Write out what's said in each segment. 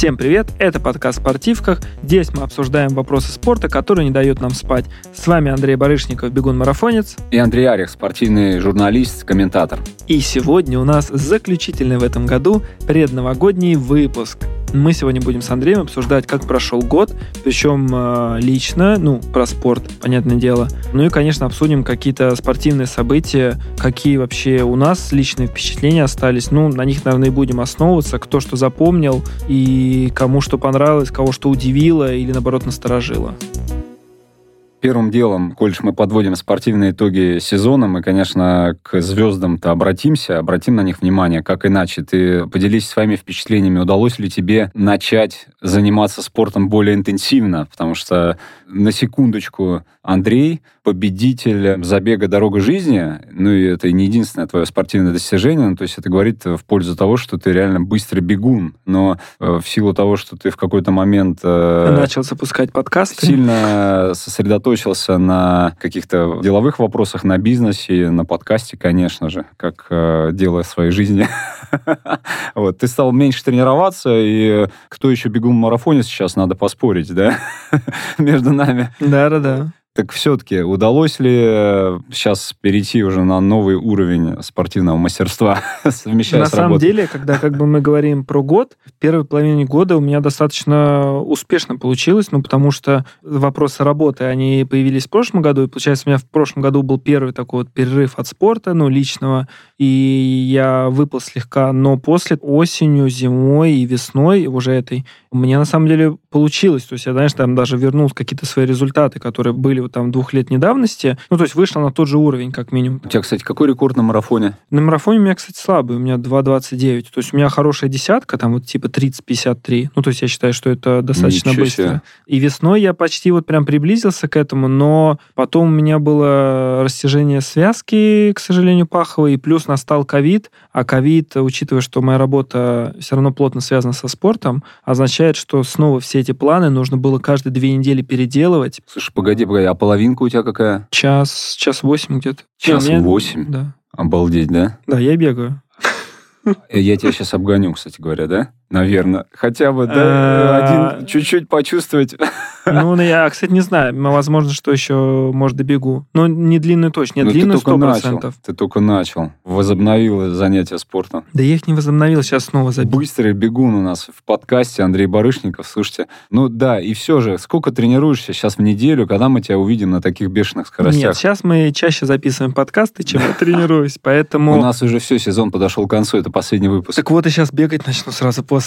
Всем привет, это подкаст «В «Спортивках». Здесь мы обсуждаем вопросы спорта, которые не дают нам спать. С вами Андрей Барышников, бегун-марафонец. И Андрей Арих, спортивный журналист, комментатор. И сегодня у нас заключительный в этом году предновогодний выпуск. Мы сегодня будем с Андреем обсуждать, как прошел год, причем э, лично, ну, про спорт, понятное дело. Ну и, конечно, обсудим какие-то спортивные события, какие вообще у нас личные впечатления остались. Ну, на них, наверное, и будем основываться, кто что запомнил и кому что понравилось, кого что удивило или, наоборот, насторожило. Первым делом, коль мы подводим спортивные итоги сезона, мы, конечно, к звездам-то обратимся, обратим на них внимание, как иначе. Ты поделись своими впечатлениями, удалось ли тебе начать заниматься спортом более интенсивно, потому что, на секундочку, Андрей, победитель забега «Дорога жизни», ну и это не единственное твое спортивное достижение, ну, то есть это говорит в пользу того, что ты реально быстрый бегун, но э, в силу того, что ты в какой-то момент... Э, Начал запускать подкасты. Сильно сосредоточился на каких-то деловых вопросах, на бизнесе, на подкасте, конечно же, как э, дело своей жизни. вот. Ты стал меньше тренироваться, и кто еще бегун-марафонец сейчас, надо поспорить, да, между нами. Да-да-да. Так все-таки удалось ли сейчас перейти уже на новый уровень спортивного мастерства, совмещая На с самом деле, когда как бы мы говорим про год, в первой половине года у меня достаточно успешно получилось, ну, потому что вопросы работы, они появились в прошлом году, и, получается, у меня в прошлом году был первый такой вот перерыв от спорта, ну, личного, и я выпал слегка, но после осенью, зимой и весной уже этой, меня на самом деле получилось, то есть я, знаешь, там даже вернул какие-то свои результаты, которые были вот там двухлетней давности. Ну, то есть вышла на тот же уровень, как минимум. У тебя, кстати, какой рекорд на марафоне? На марафоне у меня, кстати, слабый. У меня 2.29. То есть у меня хорошая десятка, там вот типа 30-53. Ну, то есть я считаю, что это достаточно Ничего быстро. Себе. И весной я почти вот прям приблизился к этому, но потом у меня было растяжение связки, к сожалению, паховой, и плюс настал ковид. А ковид, учитывая, что моя работа все равно плотно связана со спортом, означает, что снова все эти планы нужно было каждые две недели переделывать. Слушай, погоди, погоди, а половинка у тебя какая? Час, час восемь где-то. Час восемь? Да. Обалдеть, да? Да, я бегаю. Я тебя сейчас обгоню, кстати говоря, да? Наверное. Хотя бы, да, один чуть-чуть почувствовать. Ну, ну, я, кстати, не знаю. Возможно, что еще, может, добегу. Но не длинную точно. Нет, Но длинную сто процентов. Ты только начал. Возобновил занятия спортом. Да я их не возобновил, сейчас снова забил. Быстрый бегун у нас в подкасте Андрей Барышников. Слушайте, ну да, и все же, сколько тренируешься сейчас в неделю, когда мы тебя увидим на таких бешеных скоростях? Нет, сейчас мы чаще записываем подкасты, чем я тренируюсь, поэтому... У нас уже все, сезон подошел к концу, это последний выпуск. Так вот, и сейчас бегать начну сразу после.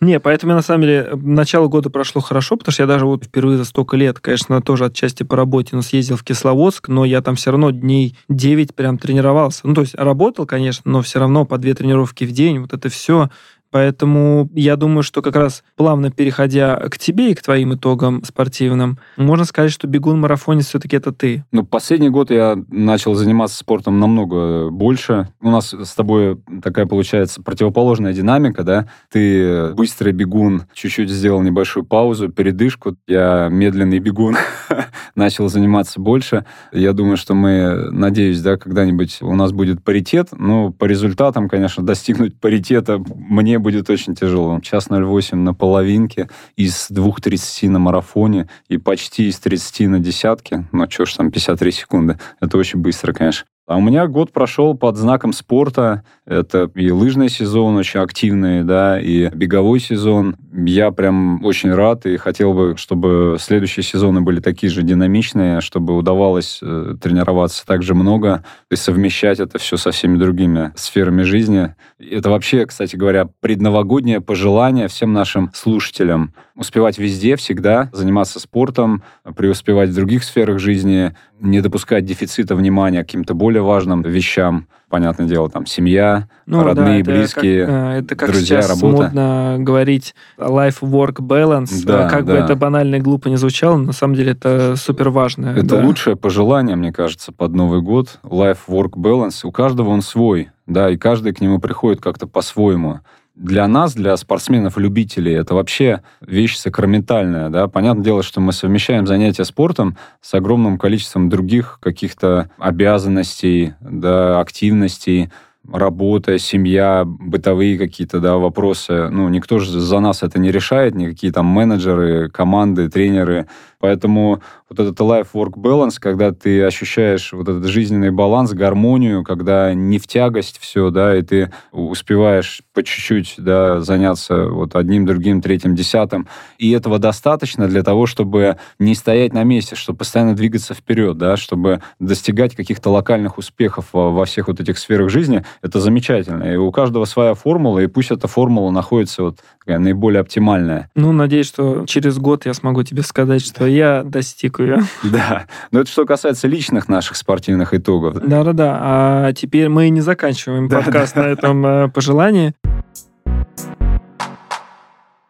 Не, поэтому на самом деле начало года прошло хорошо, потому что я даже вот впервые за столько лет, конечно, тоже отчасти по работе, но съездил в Кисловодск, но я там все равно дней 9 прям тренировался. Ну, то есть работал, конечно, но все равно по две тренировки в день, вот это все Поэтому я думаю, что как раз плавно переходя к тебе и к твоим итогам спортивным, можно сказать, что бегун-марафонец все-таки это ты. Ну, последний год я начал заниматься спортом намного больше. У нас с тобой такая получается противоположная динамика, да? Ты быстрый бегун, чуть-чуть сделал небольшую паузу, передышку. Я медленный бегун, начал заниматься больше. Я думаю, что мы, надеюсь, да, когда-нибудь у нас будет паритет. Но по результатам, конечно, достигнуть паритета мне мне будет очень тяжело. Час 08 на половинке, из 2.30 на марафоне и почти из 30 на десятке. Ну, что ж там, 53 секунды. Это очень быстро, конечно. А у меня год прошел под знаком спорта. Это и лыжный сезон очень активный, да, и беговой сезон. Я прям очень рад и хотел бы, чтобы следующие сезоны были такие же динамичные, чтобы удавалось э, тренироваться так же много и совмещать это все со всеми другими сферами жизни. Это вообще, кстати говоря, предновогоднее пожелание всем нашим слушателям. Успевать везде, всегда, заниматься спортом, преуспевать в других сферах жизни, не допускать дефицита внимания к каким-то более важным вещам. Понятное дело, там, семья, ну, родные, да, это близкие, как, э, это как друзья, сейчас работа. модно говорить life-work balance. Да, как да. бы это банально и глупо не звучало, на самом деле это супер важно. Это да. лучшее пожелание, мне кажется, под Новый год. Life-work balance. У каждого он свой, да, и каждый к нему приходит как-то по-своему. Для нас, для спортсменов-любителей, это вообще вещь сакраментальная, да. Понятное дело, что мы совмещаем занятия спортом с огромным количеством других каких-то обязанностей, да, активностей, работа, семья, бытовые какие-то да, вопросы. Ну, никто же за нас это не решает, никакие там менеджеры, команды, тренеры. Поэтому вот этот life-work balance, когда ты ощущаешь вот этот жизненный баланс, гармонию, когда не в тягость все, да, и ты успеваешь по чуть-чуть, да, заняться вот одним, другим, третьим, десятым. И этого достаточно для того, чтобы не стоять на месте, чтобы постоянно двигаться вперед, да, чтобы достигать каких-то локальных успехов во всех вот этих сферах жизни. Это замечательно. И у каждого своя формула, и пусть эта формула находится вот наиболее оптимальная. Ну, надеюсь, что через год я смогу тебе сказать, что я достиг ее. Да, но это что касается личных наших спортивных итогов. Да-да-да, а теперь мы не заканчиваем подкаст на этом э, пожелании.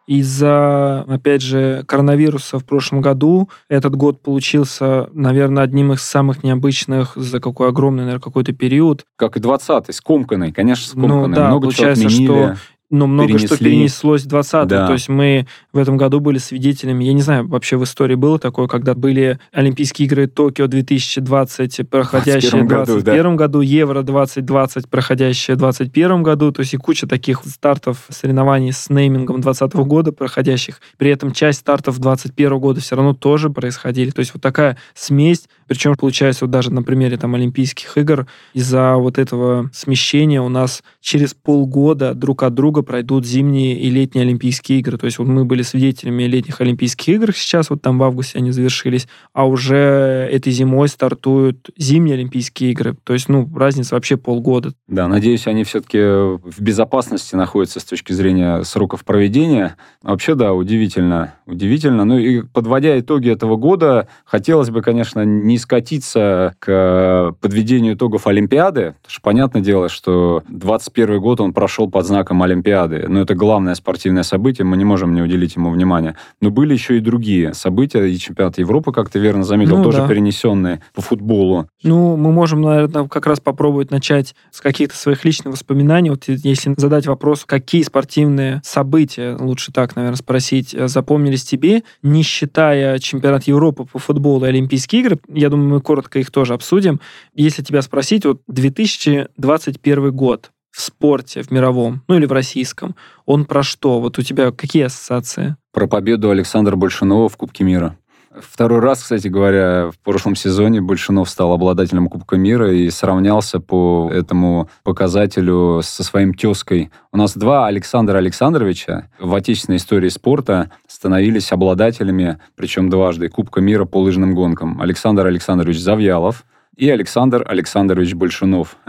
Из-за, опять же, коронавируса в прошлом году этот год получился, наверное, одним из самых необычных за какой огромный, наверное, какой-то период. Как и 20-й, скомканный, конечно, скомканный. Ну, да, Много получается, что но много перенесли. что перенеслось в 20 да. То есть мы в этом году были свидетелями, я не знаю, вообще в истории было такое, когда были Олимпийские игры Токио 2020, проходящие в 2021 году, году, Евро 2020, проходящие в 2021 году, то есть и куча таких стартов соревнований с неймингом 2020 года проходящих. При этом часть стартов 2021 года все равно тоже происходили. То есть вот такая смесь, причем получается вот даже на примере там Олимпийских игр, из-за вот этого смещения у нас через полгода друг от друга пройдут зимние и летние Олимпийские игры. То есть вот мы были свидетелями летних Олимпийских игр сейчас, вот там в августе они завершились, а уже этой зимой стартуют зимние Олимпийские игры. То есть, ну, разница вообще полгода. Да, надеюсь, они все-таки в безопасности находятся с точки зрения сроков проведения. Вообще, да, удивительно. Удивительно. Ну и подводя итоги этого года, хотелось бы, конечно, не скатиться к подведению итогов Олимпиады, потому что понятное дело, что 21 год он прошел под знаком Олимпиады Олимпиады. Но это главное спортивное событие, мы не можем не уделить ему внимания. Но были еще и другие события, и чемпионат Европы, как ты верно заметил, ну, тоже да. перенесенные по футболу. Ну, мы можем, наверное, как раз попробовать начать с каких-то своих личных воспоминаний. Вот если задать вопрос, какие спортивные события, лучше так, наверное, спросить, э, запомнились тебе, не считая чемпионат Европы по футболу и Олимпийские игры, я думаю, мы коротко их тоже обсудим. Если тебя спросить, вот 2021 год, в спорте, в мировом, ну или в российском, он про что? Вот у тебя какие ассоциации? Про победу Александра Большунова в Кубке мира. Второй раз, кстати говоря, в прошлом сезоне Большунов стал обладателем Кубка мира и сравнялся по этому показателю со своим тезкой. У нас два Александра Александровича в отечественной истории спорта становились обладателями, причем дважды, Кубка мира по лыжным гонкам. Александр Александрович Завьялов и Александр Александрович Большунов.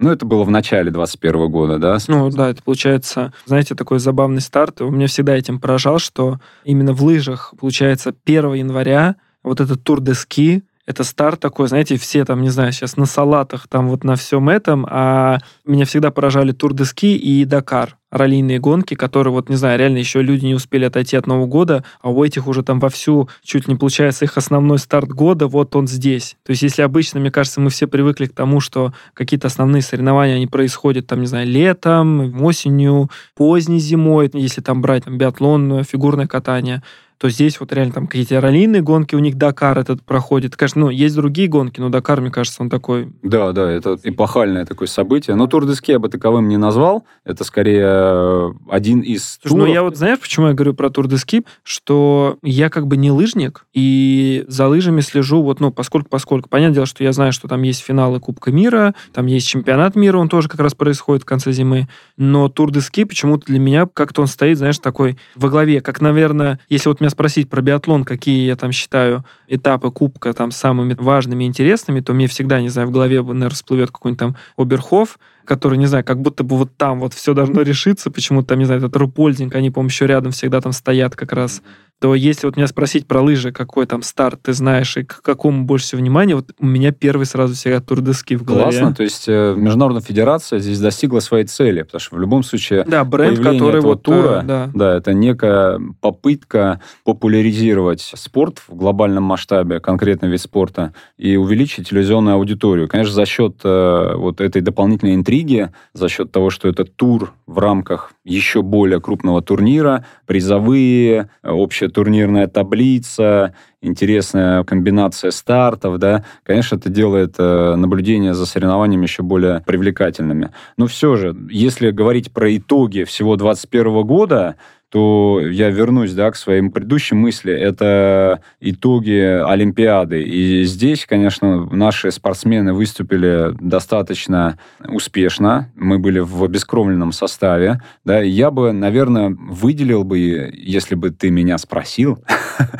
Ну, это было в начале 21 года, да? Ну, да, это получается, знаете, такой забавный старт. У меня всегда этим поражал, что именно в лыжах, получается, 1 января вот этот тур де ски, это старт такой, знаете, все там, не знаю, сейчас на салатах, там вот на всем этом, а меня всегда поражали Тур де Ски и Дакар раллийные гонки, которые, вот, не знаю, реально еще люди не успели отойти от Нового года, а у этих уже там вовсю чуть не получается их основной старт года, вот он здесь. То есть если обычно, мне кажется, мы все привыкли к тому, что какие-то основные соревнования, они происходят там, не знаю, летом, осенью, поздней зимой, если там брать там, биатлон, фигурное катание, то здесь вот реально там какие-то раллийные гонки, у них Дакар этот проходит. Конечно, ну, есть другие гонки, но Дакар, мне кажется, он такой... Да, да, это эпохальное такое событие. Но Тур де Ски я бы таковым не назвал. Это скорее э, один из Слушай, ну я вот, знаешь, почему я говорю про Тур де Ски? Что я как бы не лыжник, и за лыжами слежу вот, ну, поскольку, поскольку. Понятное дело, что я знаю, что там есть финалы Кубка мира, там есть чемпионат мира, он тоже как раз происходит в конце зимы. Но Тур де Ски почему-то для меня как-то он стоит, знаешь, такой во главе. Как, наверное, если вот меня спросить про биатлон, какие я там считаю этапы кубка там самыми важными и интересными, то мне всегда, не знаю, в голове, наверное, всплывет какой-нибудь там Оберхоф, который, не знаю, как будто бы вот там вот все должно решиться, почему-то там, не знаю, этот Рупольдинг, они, по-моему, еще рядом всегда там стоят как раз. То если вот меня спросить про лыжи, какой там старт ты знаешь и к какому больше всего внимания, вот у меня первый сразу всегда тур дески в голове. Классно, то есть э, Международная Федерация здесь достигла своей цели, потому что в любом случае да, бренд, который этого вот, тура, э, да. да, это некая попытка популяризировать спорт в глобальном масштабе, конкретный вид спорта, и увеличить телевизионную аудиторию. Конечно, за счет э, вот этой дополнительной интриги, за счет того, что это тур в рамках еще более крупного турнира, призовые, общая турнирная таблица, интересная комбинация стартов, да, конечно, это делает э, наблюдение за соревнованиями еще более привлекательными. Но все же, если говорить про итоги всего 2021 года, то я вернусь да, к своим предыдущим мысли. Это итоги Олимпиады. И здесь, конечно, наши спортсмены выступили достаточно успешно. Мы были в обескровленном составе. Да, и я бы, наверное, выделил бы, если бы ты меня спросил...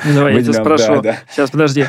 Ну, давай, я тебя спрошу. Сейчас, подожди.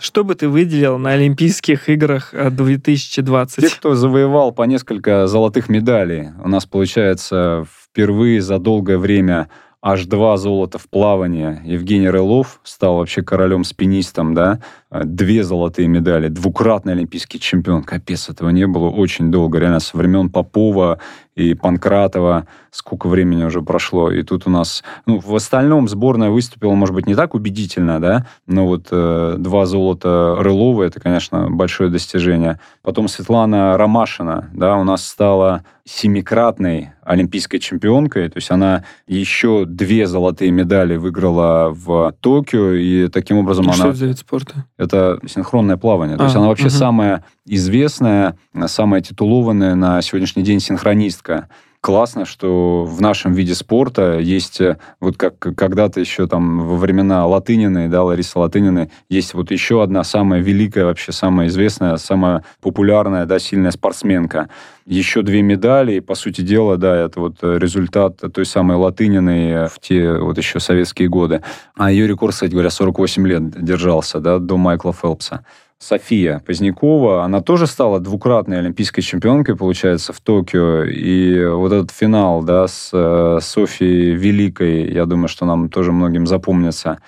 Что бы ты выделил на Олимпийских играх 2020? Те, кто завоевал по несколько золотых медалей. У нас, получается, в впервые за долгое время аж два золота в плавании. Евгений Рылов стал вообще королем-спинистом, да, две золотые медали, двукратный олимпийский чемпион. Капец, этого не было очень долго, реально, со времен Попова и Панкратова, сколько времени уже прошло. И тут у нас, ну, в остальном сборная выступила, может быть, не так убедительно, да, но вот э, два золота Рылова, это, конечно, большое достижение. Потом Светлана Ромашина, да, у нас стала семикратной олимпийской чемпионкой, то есть она еще две золотые медали выиграла в Токио, и таким образом и она... Что за вид спорта? Это синхронное плавание. То а, есть она вообще угу. самая известная, самая титулованная на сегодняшний день синхронистка классно, что в нашем виде спорта есть, э, вот как когда-то еще там во времена Латынины, да, Лариса Латынины, есть вот еще одна самая великая, вообще самая известная, самая популярная, да, сильная спортсменка. Еще две медали, и, по сути дела, да, это вот результат той самой Латынины в те вот еще советские годы. А ее рекорд, кстати говоря, 48 лет держался, да, до Майкла Фелпса. София Позднякова, она тоже стала двукратной олимпийской чемпионкой, получается, в Токио. И вот этот финал, да, с э, Софией Великой, я думаю, что нам тоже многим запомнится.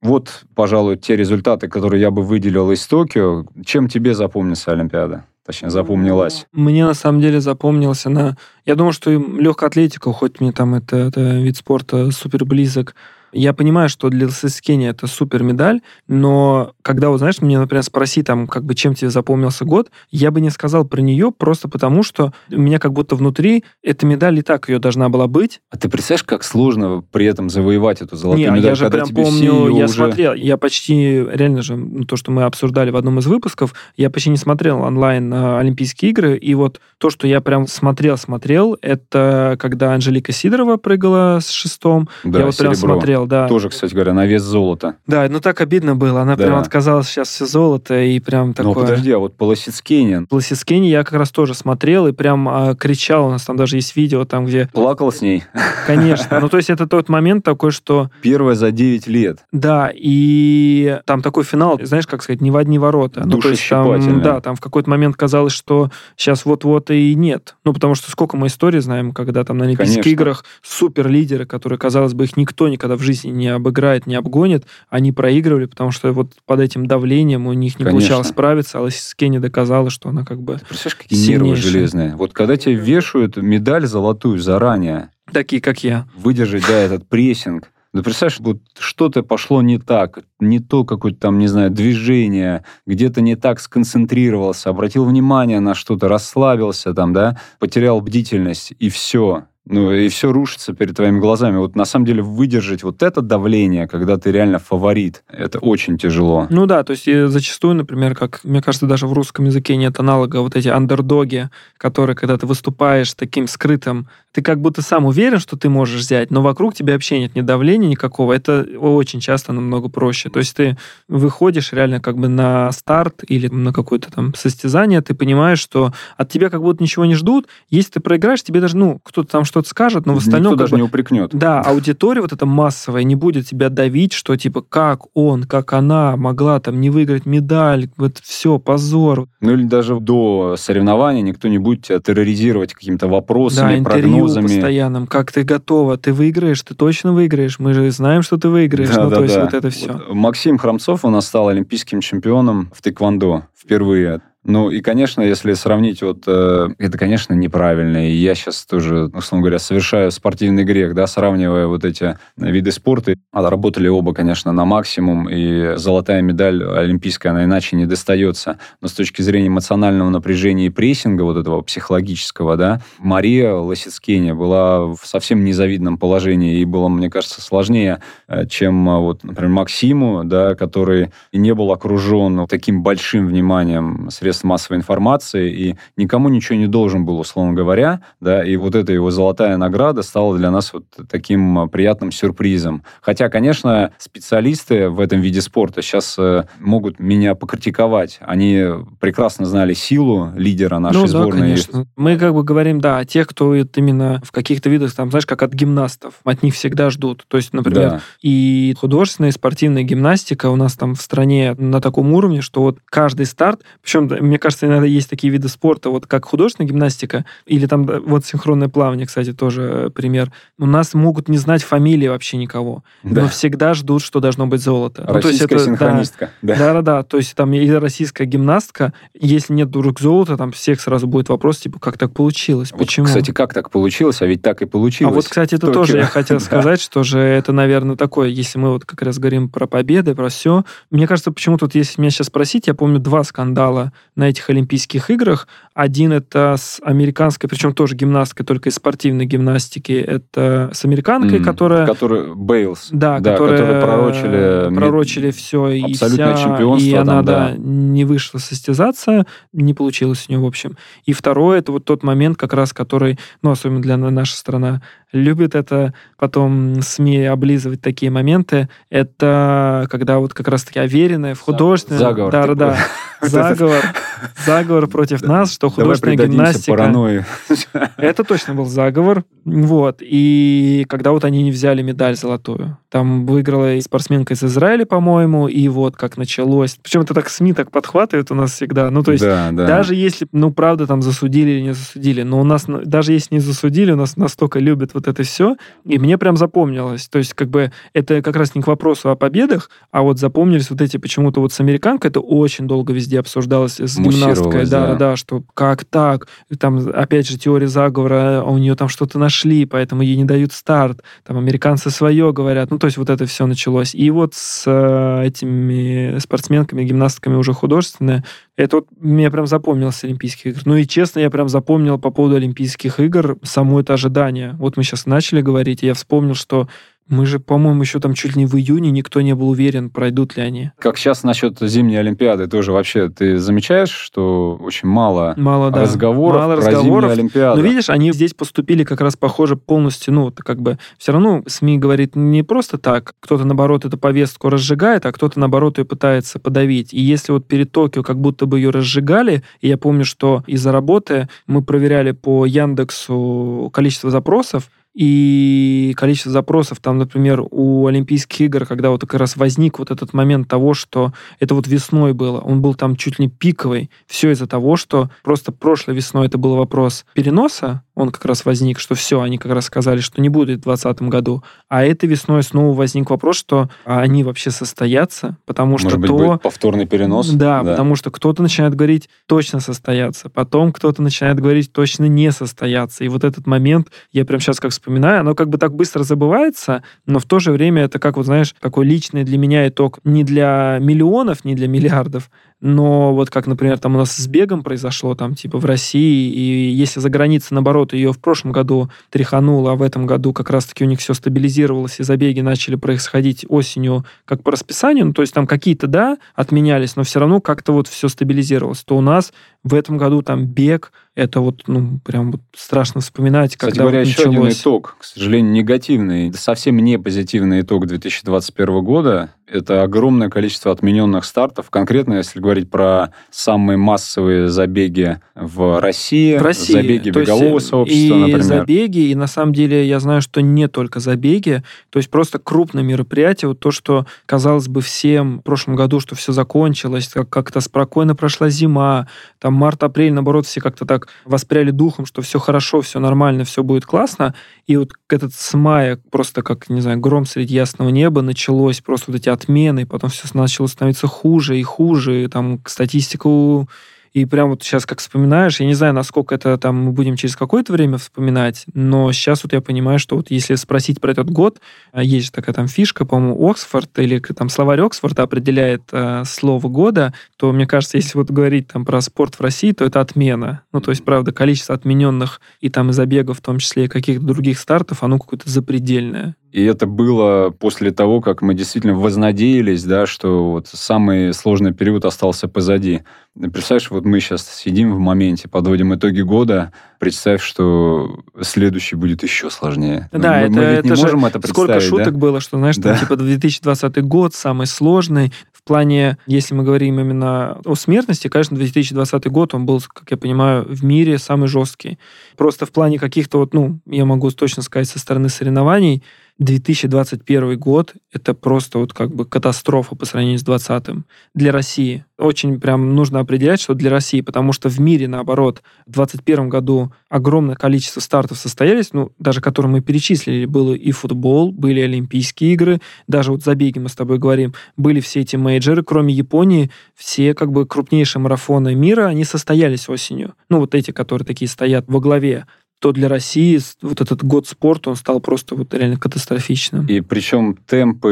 Вот, пожалуй, те результаты, которые я бы выделил из Токио. Чем тебе запомнится Олимпиада? Точнее, запомнилась. Мне на самом деле запомнился на... Я думаю, что легкая атлетика, хоть мне там это, это вид спорта супер близок, я понимаю, что для Лысоскения это супер медаль, но когда, вот, знаешь, мне, например, спроси, там, как бы, чем тебе запомнился год, я бы не сказал про нее просто потому, что у меня как будто внутри эта медаль и так ее должна была быть. А ты представляешь, как сложно при этом завоевать эту золотую не, медаль? я же прям помню, я уже... смотрел, я почти, реально же, ну, то, что мы обсуждали в одном из выпусков, я почти не смотрел онлайн на Олимпийские игры, и вот то, что я прям смотрел-смотрел, это когда Анжелика Сидорова прыгала с шестом, да, я вот серебро. прям смотрел, да. Тоже, кстати говоря, на вес золота. Да, ну так обидно было, она да. прям отказалась сейчас все золото, и прям такое... Ну подожди, а вот по Лосицкене? По Лосицкене я как раз тоже смотрел и прям а, кричал, у нас там даже есть видео, там где... Плакал с ней? Конечно, ну то есть это тот момент такой, что... Первое за 9 лет. Да, и там такой финал, знаешь, как сказать, не в одни ворота. Ну, то есть там, да, там в какой-то момент казалось, что сейчас вот-вот и нет. Ну, потому что сколько мы историй знаем, когда там на Олимпийских играх супер лидеры, которые, казалось бы, их никто никогда в жизни не обыграет, не обгонит, они проигрывали, потому что вот под этим давлением у них не Конечно. получалось справиться, а Лосискене доказала, что она как бы Представляешь, какие сильнейшая. нервы железные. Вот когда тебе вешают медаль золотую заранее, Такие, как я. Выдержать, да, этот прессинг. Ну, представляешь, вот что-то пошло не так, не то какое-то там, не знаю, движение, где-то не так сконцентрировался, обратил внимание на что-то, расслабился там, да, потерял бдительность, и все. Ну, и все рушится перед твоими глазами. Вот на самом деле выдержать вот это давление, когда ты реально фаворит, это очень тяжело. Ну да, то есть зачастую, например, как, мне кажется, даже в русском языке нет аналога, вот эти андердоги, которые, когда ты выступаешь таким скрытым, ты как будто сам уверен, что ты можешь взять, но вокруг тебя вообще нет ни давления никакого. Это очень часто намного проще. То есть ты выходишь реально как бы на старт или на какое-то там состязание, ты понимаешь, что от тебя как будто ничего не ждут. Если ты проиграешь, тебе даже, ну, кто-то там что-то скажет, но в остальном... Никто даже бы, не упрекнет. Да, аудитория вот эта массовая не будет тебя давить, что типа как он, как она могла там не выиграть медаль, вот все, позор. Ну или даже до соревнования никто не будет тебя терроризировать каким-то вопросами, да, прогнозами постоянном, как ты готова, ты выиграешь, ты точно выиграешь, мы же знаем, что ты выиграешь, Да, ну, да, то есть да. вот это все. Максим Храмцов у нас стал олимпийским чемпионом в тэквондо впервые. Ну и, конечно, если сравнить, вот э, это, конечно, неправильно. И я сейчас тоже, условно говоря, совершаю спортивный грех, да, сравнивая вот эти виды спорта. Работали оба, конечно, на максимум, и золотая медаль олимпийская, она иначе не достается. Но с точки зрения эмоционального напряжения и прессинга, вот этого психологического, да, Мария Лосицкеня была в совсем незавидном положении, и было, мне кажется, сложнее, э, чем, э, вот, например, Максиму, да, который не был окружен таким большим вниманием средств массовой информации и никому ничего не должен был, условно говоря, да, и вот эта его золотая награда стала для нас вот таким э, приятным сюрпризом. Хотя, конечно, специалисты в этом виде спорта сейчас э, могут меня покритиковать. Они прекрасно знали силу лидера нашей ну, да, сборной. конечно. Мы как бы говорим, да, о тех, кто именно в каких-то видах, там, знаешь, как от гимнастов. От них всегда ждут. То есть, например, Да. и художественная, и спортивная гимнастика у нас там в стране на таком уровне, что вот каждый старт, причем, мне кажется, иногда есть такие виды спорта, вот как художественная гимнастика, или там да, вот синхронное плавание, кстати, тоже э, пример. У нас могут не знать фамилии вообще никого, Да. но всегда ждут, что должно быть золото. Ну, то есть Российская это, да, синхронистка. Да. да-да-да, то есть там и российская гимнастка, если нет вдруг золота, там всех сразу будет вопрос, типа, как так получилось, Вот, почему? Кстати, как так получилось? А ведь так и а получилось. вот, кстати, это тоже я хотел Да. сказать, что же это, наверное, такое, если мы вот как раз говорим про победы, про все. Мне кажется, почему-то, вот если меня сейчас спросить, я помню два скандала на этих Олимпийских играх. Один это с американской, причем тоже гимнасткой, только из спортивной гимнастики. Это с американкой, М, которая... Который Бейлс. Да, Да, которые пророчили пророчили все и вся, чемпионство и она там, да, да. не вышла состязаться, не получилось у нее в общем. И второе это вот тот момент как раз, который, ну особенно для на- наша страна любит это потом СМИ облизывать такие моменты. Это когда вот как раз таки уверенная в художественном, Заговор да, да, да. заговор, заговор против нас, что художественная гимнастика. паранойи. Это точно был заговор. Вот. И когда вот они не взяли медаль золотую. Там выиграла спортсменка из Израиля, по-моему, и вот как началось. Причем это так СМИ так подхватывают у нас всегда. Ну, то есть Да, да. даже если, ну, правда, там засудили или не засудили, но у нас, даже если не засудили, у нас настолько любят вот это все, и мне прям запомнилось. То есть, как бы, это как раз не к вопросу о победах, а вот запомнились вот эти почему-то вот с американкой, это очень долго везде обсуждалось с гимнасткой. Да, да. да, что как так? Там, опять же, теория заговора, а у нее там что-то нашли, поэтому ей не дают старт. Там американцы свое говорят. Ну, то есть вот это все началось. И вот с э, этими спортсменками, гимнастками уже художественные, это вот мне прям запомнилось с Олимпийских игр. Ну и честно, я прям запомнил по поводу Олимпийских игр само это ожидание. Вот мы сейчас начали говорить, и я вспомнил, что мы же, по-моему, еще там чуть ли не в июне никто не был уверен, пройдут ли они. Как сейчас насчет зимней Олимпиады тоже вообще, ты замечаешь, что очень мало Мало, да. разговоров Мало про разговоров. зимнюю Олимпиаду? Но видишь, они здесь поступили как раз похоже полностью, ну, как бы все равно СМИ говорит не просто так, кто-то, наоборот, эту повестку разжигает, а кто-то, наоборот, ее пытается подавить. И если вот перед Токио как будто бы ее разжигали, и я помню, что из-за работы мы проверяли по Яндексу количество запросов, и количество запросов там, например, у Олимпийских игр, когда вот как раз возник вот этот момент того, что это вот весной было, он был там чуть ли не пиковый. Все из-за того, что просто прошлой весной это был вопрос переноса, он как раз возник, что все, они как раз сказали, что не будет в 2020 году. А этой весной снова возник вопрос, что а они вообще состоятся, потому что Может быть, то... будет повторный перенос? Да, потому что кто-то начинает говорить точно состояться, потом кто-то начинает говорить точно не состояться. И вот этот момент, я прям сейчас как вспоминаю, оно как бы так быстро забывается, но в то же время это как вот, знаешь, такой личный для меня итог не для миллионов, не для миллиардов, но вот как, например, там у нас с бегом произошло, там, типа, в России, и если за границей, наоборот, ее в прошлом году тряхануло, а в этом году как раз-таки у них все стабилизировалось, и забеги начали происходить осенью как по расписанию, ну, то есть там какие-то, да, отменялись, но все равно как-то вот все стабилизировалось, то у нас в этом году там бег, это вот, ну, прям вот страшно вспоминать, Кстати когда говоря, вот еще один итог, к сожалению, негативный, совсем не позитивный итог 2021 года. Это огромное количество отмененных стартов. Конкретно, если говорить про самые массовые забеги в России, в России. забеги То есть, бегового э, сообщества, и например. забеги, и на самом деле я знаю, что не только забеги, то есть просто крупное мероприятие, вот то, что казалось бы всем в прошлом году, что все закончилось, как- как-то спокойно прошла зима, там март-апрель, наоборот, все как-то так воспряли духом, что все хорошо, все нормально, все будет классно. И вот этот с мая просто как, не знаю, гром среди ясного неба началось, просто вот эти отмены, потом все начало становиться хуже и хуже. И там статистику и прям вот сейчас как вспоминаешь, я не знаю, насколько это там мы будем через какое-то время вспоминать, но сейчас вот я понимаю, что вот если спросить про этот год, а есть же такая там фишка, по-моему, Оксфорд или там словарь Оксфорда определяет э, слово года, то мне кажется, если вот говорить там про спорт в России, то это отмена. Ну, то есть, правда, количество отмененных и там и забегов, в том числе и каких-то других стартов, оно какое-то запредельное. И это было после того, как мы действительно вознадеялись, да, что вот самый сложный период остался позади. Представляешь, вот мы сейчас сидим в моменте, подводим итоги года, представь, что следующий будет еще сложнее. Да, мы, это, мы это не же можем это сколько шуток да? было, что, знаешь, да. там, типа 2020 год самый сложный. В плане, если мы говорим именно о смертности, конечно, 2020 год, он был, как я понимаю, в мире самый жесткий. Просто в плане каких-то вот, ну, я могу точно сказать, со стороны соревнований, 2021 год — это просто вот как бы катастрофа по сравнению с 2020 для России. Очень прям нужно определять, что для России, потому что в мире, наоборот, в 2021 году огромное количество стартов состоялись, ну, даже которые мы перечислили, было и футбол, были Олимпийские игры, даже вот забеги мы с тобой говорим, были все эти мейджеры, кроме Японии, все как бы крупнейшие марафоны мира, они состоялись осенью. Ну, вот эти, которые такие стоят во главе то для России вот этот год спорта, он стал просто вот реально катастрофичным. И причем темпы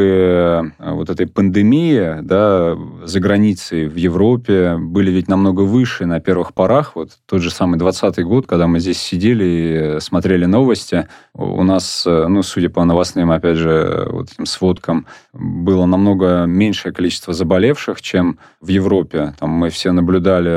э, вот этой пандемии, да, за границей, в Европе были ведь намного выше на первых порах. Вот тот же самый 20 год, когда мы здесь сидели и смотрели новости, у нас, э, ну, судя по новостным, опять же, вот этим сводкам, было намного меньшее количество заболевших, чем в Европе. Там мы все наблюдали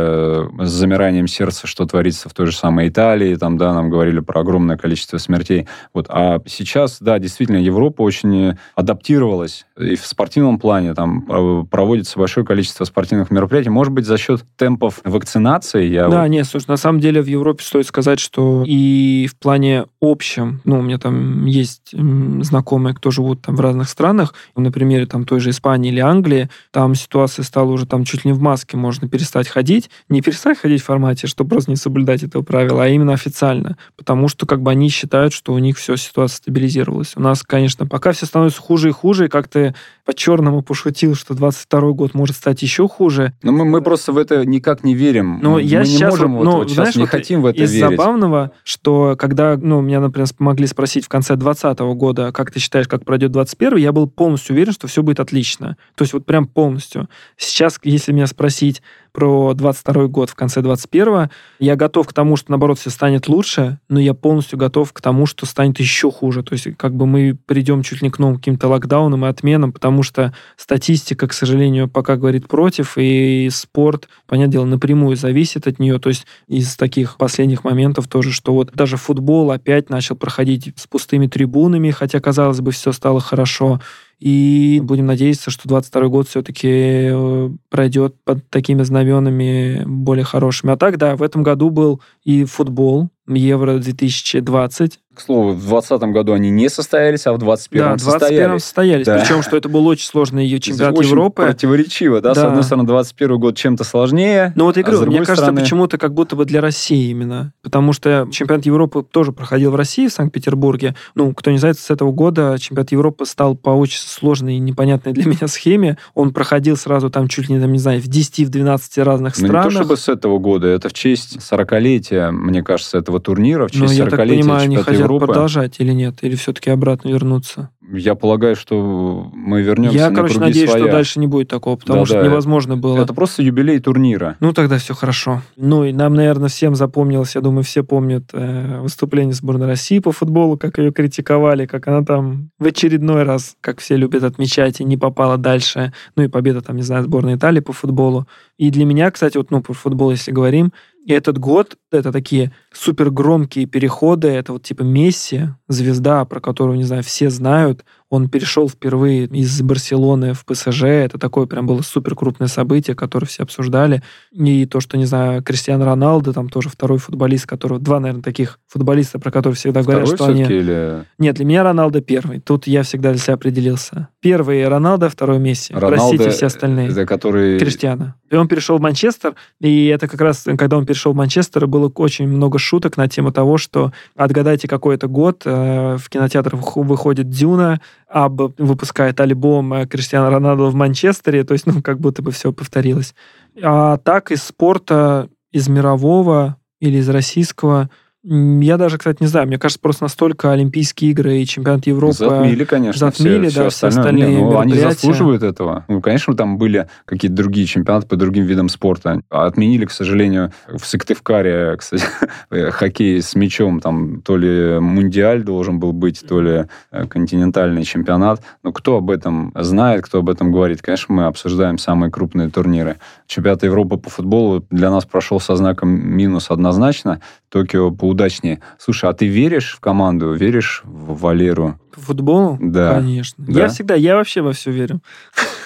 э, с замиранием сердца, что творится в той же самой Италии, там, да, нам говорят, говорили про огромное количество смертей. Вот. А сейчас, да, действительно, Европа очень адаптировалась и в спортивном плане. Там э, проводится большое количество спортивных мероприятий. Может быть, за счет темпов вакцинации. Я да, вот... нет, слушай, на самом деле в Европе стоит сказать, что и в плане общем, ну, у меня там есть знакомые, кто живут там в разных странах, на примере там той же Испании или Англии, там ситуация стала уже там чуть ли не в маске можно перестать ходить. Не перестать ходить в формате, чтобы просто не соблюдать этого правила, а именно официально потому что как бы они считают, что у них все, ситуация стабилизировалась. У нас, конечно, пока все становится хуже и хуже, и как ты по-черному пошутил, что 22 год может стать еще хуже. Но мы, мы просто в это никак не верим. Но мы я не сейчас, можем вот, ну, вот знаешь, не вот хотим в это из верить. забавного, что когда, ну, меня, например, могли спросить в конце 2020 года, как ты считаешь, как пройдет 21 я был полностью уверен, что все будет отлично. То есть вот прям полностью. Сейчас, если меня спросить, про 22 год в конце 21 я готов к тому, что, наоборот, все станет лучше, но я полностью готов к тому, что станет еще хуже. То есть как бы мы придем чуть ли к новым каким-то локдаунам и отменам, потому что статистика, к сожалению, пока говорит против, и спорт, понятное дело, напрямую зависит от нее. То есть из таких последних моментов тоже, что вот даже футбол опять начал проходить с пустыми трибунами, хотя, казалось бы, все стало хорошо. И будем надеяться, что 22 год все-таки э, пройдет под такими знаменами более хорошими. А так, да, в этом году был и футбол, Евро 2020. К слову, в 2020 году они не состоялись, а в 2021 да, в 2021 состоялись. состоялись. Да. Причем, что это был очень сложный ее чемпионат очень Европы. противоречиво, да? да? С одной стороны, 21 год чем-то сложнее. Ну вот я говорю, а мне кажется, стороны... почему-то как будто бы для России именно. Потому что чемпионат Европы тоже проходил в России, в Санкт-Петербурге. Ну, кто не знает, с этого года чемпионат Европы стал по очень сложной и непонятной для меня схеме. Он проходил сразу там чуть ли, там, не знаю, в 10-12 разных странах. Ну, не то чтобы с этого года, это в честь 40-летия, мне кажется, этого турнира, в честь Но, я так понимаю, они хотят Европы. продолжать или нет? Или все-таки обратно вернуться? Я полагаю, что мы вернемся Я, на короче, надеюсь, своя. что дальше не будет такого, потому да, что да. невозможно было. Это просто юбилей турнира. Ну, тогда все хорошо. Ну, и нам, наверное, всем запомнилось, я думаю, все помнят э, выступление сборной России по футболу, как ее критиковали, как она там в очередной раз, как все любят отмечать, и не попала дальше. Ну, и победа там, не знаю, сборной Италии по футболу. И для меня, кстати, вот, ну, по футболу, если говорим, и этот год — это такие супер громкие переходы. Это вот типа Месси, звезда, про которую, не знаю, все знают. Он перешел впервые из Барселоны в ПСЖ. Это такое прям было супер крупное событие, которое все обсуждали. И то, что, не знаю, Кристиан Роналдо, там тоже второй футболист, которого... Два, наверное, таких футболиста, про которых всегда Второй говорят, что они... или... Нет, для меня Роналдо первый. Тут я всегда для себя определился. Первый Роналдо, второй Месси. Роналдо, Простите все остальные. Это который... Криштиана. И он перешел в Манчестер, и это как раз, когда он перешел в Манчестер, было очень много шуток на тему того, что отгадайте какой это год, э, в кинотеатрах выходит «Дюна», Аб выпускает альбом э, Криштиана Роналдо в Манчестере, то есть, ну, как будто бы все повторилось. А так из спорта, из мирового или из российского – я даже, кстати, не знаю. Мне кажется, просто настолько Олимпийские игры и чемпионат Европы... Затмили, конечно. Затмили, все, да, все все остальные Не, ну, Они заслуживают этого. Ну, конечно, там были какие-то другие чемпионаты по другим видам спорта. Отменили, к сожалению, в Сыктывкаре, кстати, хоккей с мячом. Там то ли мундиаль должен был быть, то ли э, континентальный чемпионат. Но кто об этом знает, кто об этом говорит? Конечно, мы обсуждаем самые крупные турниры. Чемпионат Европы по футболу для нас прошел со знаком минус однозначно. Токио поудачнее. Слушай, а ты веришь в команду, веришь в Валеру? По футболу? Да. Конечно. Да? Я всегда, я вообще во все верю.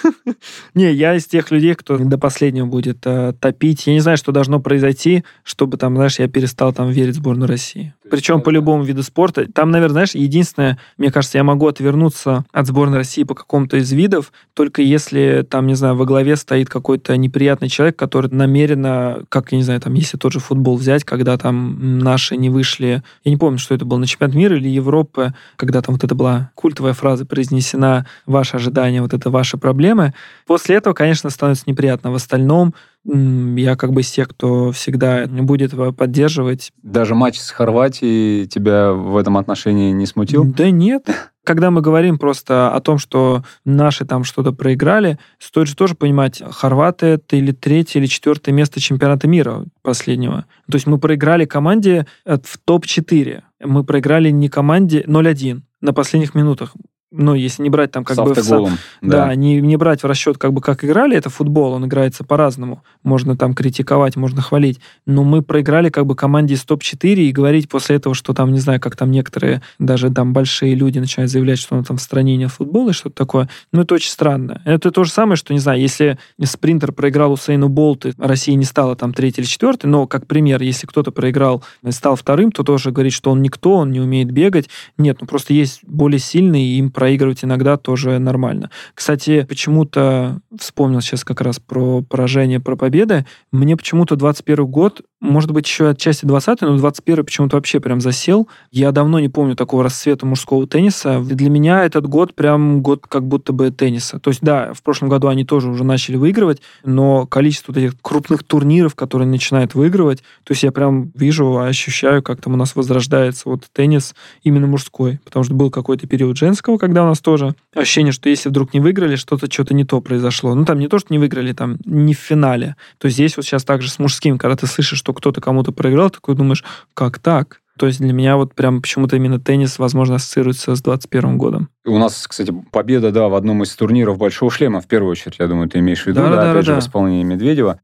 Не, я из тех людей, кто до последнего будет э, топить. Я не знаю, что должно произойти, чтобы там, знаешь, я перестал там верить в сборную России. Причем по любому виду спорта. Там, наверное, знаешь, единственное, мне кажется, я могу отвернуться от сборной России по какому-то из видов, только если там, не знаю, во главе стоит какой-то неприятный человек, который намеренно, как, я не знаю, там, если тот же футбол взять, когда там наши не вышли, я не помню, что это было, на чемпионат мира или Европы, когда там вот это была культовая фраза произнесена, ваши ожидания, вот это ваши проблемы. После этого, конечно, становится неприятно. В остальном я как бы из тех, кто всегда будет поддерживать. Даже матч с Хорватией тебя в этом отношении не смутил? Да нет. Когда мы говорим просто о том, что наши там что-то проиграли, стоит же тоже понимать, хорваты это или третье, или четвертое место чемпионата мира последнего. То есть мы проиграли команде в топ-4. Мы проиграли не команде 0-1 на последних минутах ну, если не брать там как С бы... автоголом, в, да, да не, не брать в расчет как бы как играли, это футбол, он играется по-разному. Можно там критиковать, можно хвалить. Но мы проиграли как бы команде из топ-4 и говорить после этого, что там, не знаю, как там некоторые даже там большие люди начинают заявлять, что он там в стране не футбол и что-то такое. Ну, это очень странно. Это то же самое, что, не знаю, если спринтер проиграл Усейну Болт, и Россия не стала там третий или четвертый, но, как пример, если кто-то проиграл и стал вторым, то тоже говорит, что он никто, он не умеет бегать. Нет, ну просто есть более сильные, и им проигрывать иногда тоже нормально. Кстати, почему-то вспомнил сейчас как раз про поражение, про победы. Мне почему-то 21 год, может быть, еще отчасти 20 но 21 почему-то вообще прям засел. Я давно не помню такого расцвета мужского тенниса. Для меня этот год прям год как будто бы тенниса. То есть, да, в прошлом году они тоже уже начали выигрывать, но количество вот этих крупных турниров, которые начинают выигрывать, то есть я прям вижу, ощущаю, как там у нас возрождается вот теннис именно мужской. Потому что был какой-то период женского, когда у нас тоже ощущение, что если вдруг не выиграли, что-то что-то не то произошло. Ну, там не то, что не выиграли, там не в финале. То здесь вот сейчас также с мужским, когда ты слышишь, что кто-то кому-то проиграл, такой думаешь, как так? То есть для меня вот прям почему-то именно теннис, возможно, ассоциируется с 21 годом. У нас, кстати, победа, да, в одном из турниров Большого шлема, в первую очередь, я думаю, ты имеешь в виду, да, да, да, опять да, же, да. в исполнении Медведева.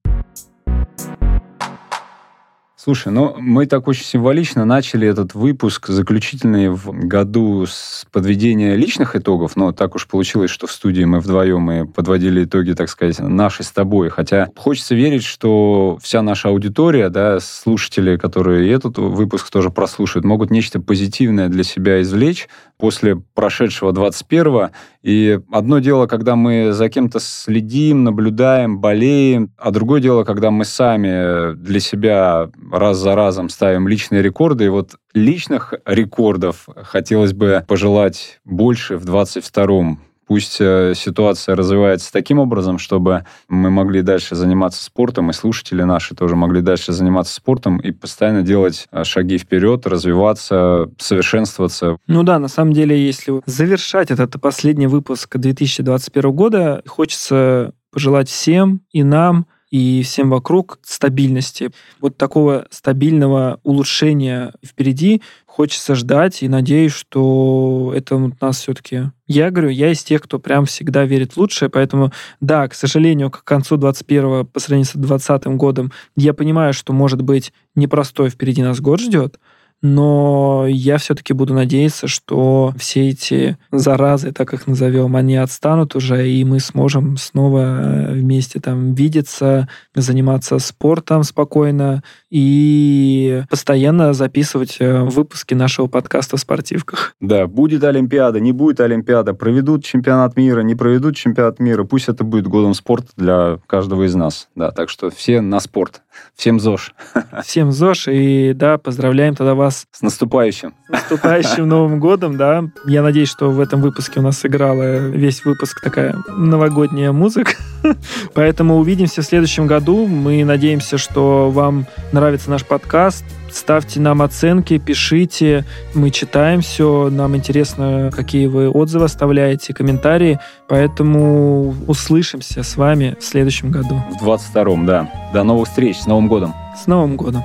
Слушай, ну мы так очень символично начали этот выпуск заключительный в году с подведения личных итогов, но так уж получилось, что в студии мы вдвоем и подводили итоги, так сказать, наши с тобой. Хотя хочется верить, что вся наша аудитория, да, слушатели, которые этот выпуск тоже прослушают, могут нечто позитивное для себя извлечь после прошедшего 21-го. И одно дело, когда мы за кем-то следим, наблюдаем, болеем, а другое дело, когда мы сами для себя раз за разом ставим личные рекорды. И вот личных рекордов хотелось бы пожелать больше в 22-м. Пусть э, ситуация развивается таким образом, чтобы мы могли дальше заниматься спортом, и слушатели наши тоже могли дальше заниматься спортом и постоянно делать э, шаги вперед, развиваться, совершенствоваться. Ну да, на самом деле, если завершать этот последний выпуск 2021 года, хочется пожелать всем и нам, и всем вокруг стабильности. Вот такого стабильного улучшения впереди хочется ждать, и надеюсь, что это вот нас все-таки... Я говорю, я из тех, кто прям всегда верит в лучшее, поэтому, да, к сожалению, к концу 21-го, по сравнению с 20 годом, я понимаю, что, может быть, непростой впереди нас год ждет, но я все-таки буду надеяться, что все эти заразы, так их назовем, они отстанут уже, и мы сможем снова э, вместе там видеться, заниматься спортом спокойно и постоянно записывать э, выпуски нашего подкаста в спортивках. Да, будет Олимпиада, не будет Олимпиада, проведут чемпионат мира, не проведут чемпионат мира, пусть это будет годом спорта для каждого из нас. Да, так что все на спорт. Всем ЗОЖ. Всем ЗОЖ, и да, поздравляем тогда вас. С наступающим. С наступающим Новым годом, да. Я надеюсь, что в этом выпуске у нас сыграла весь выпуск такая новогодняя музыка. Поэтому увидимся в следующем году. Мы надеемся, что вам нравится наш подкаст. Ставьте нам оценки, пишите. Мы читаем все. Нам интересно, какие вы отзывы оставляете, комментарии. Поэтому услышимся с вами в следующем году. В 22-м, да. До новых встреч. С Новым годом. С Новым годом.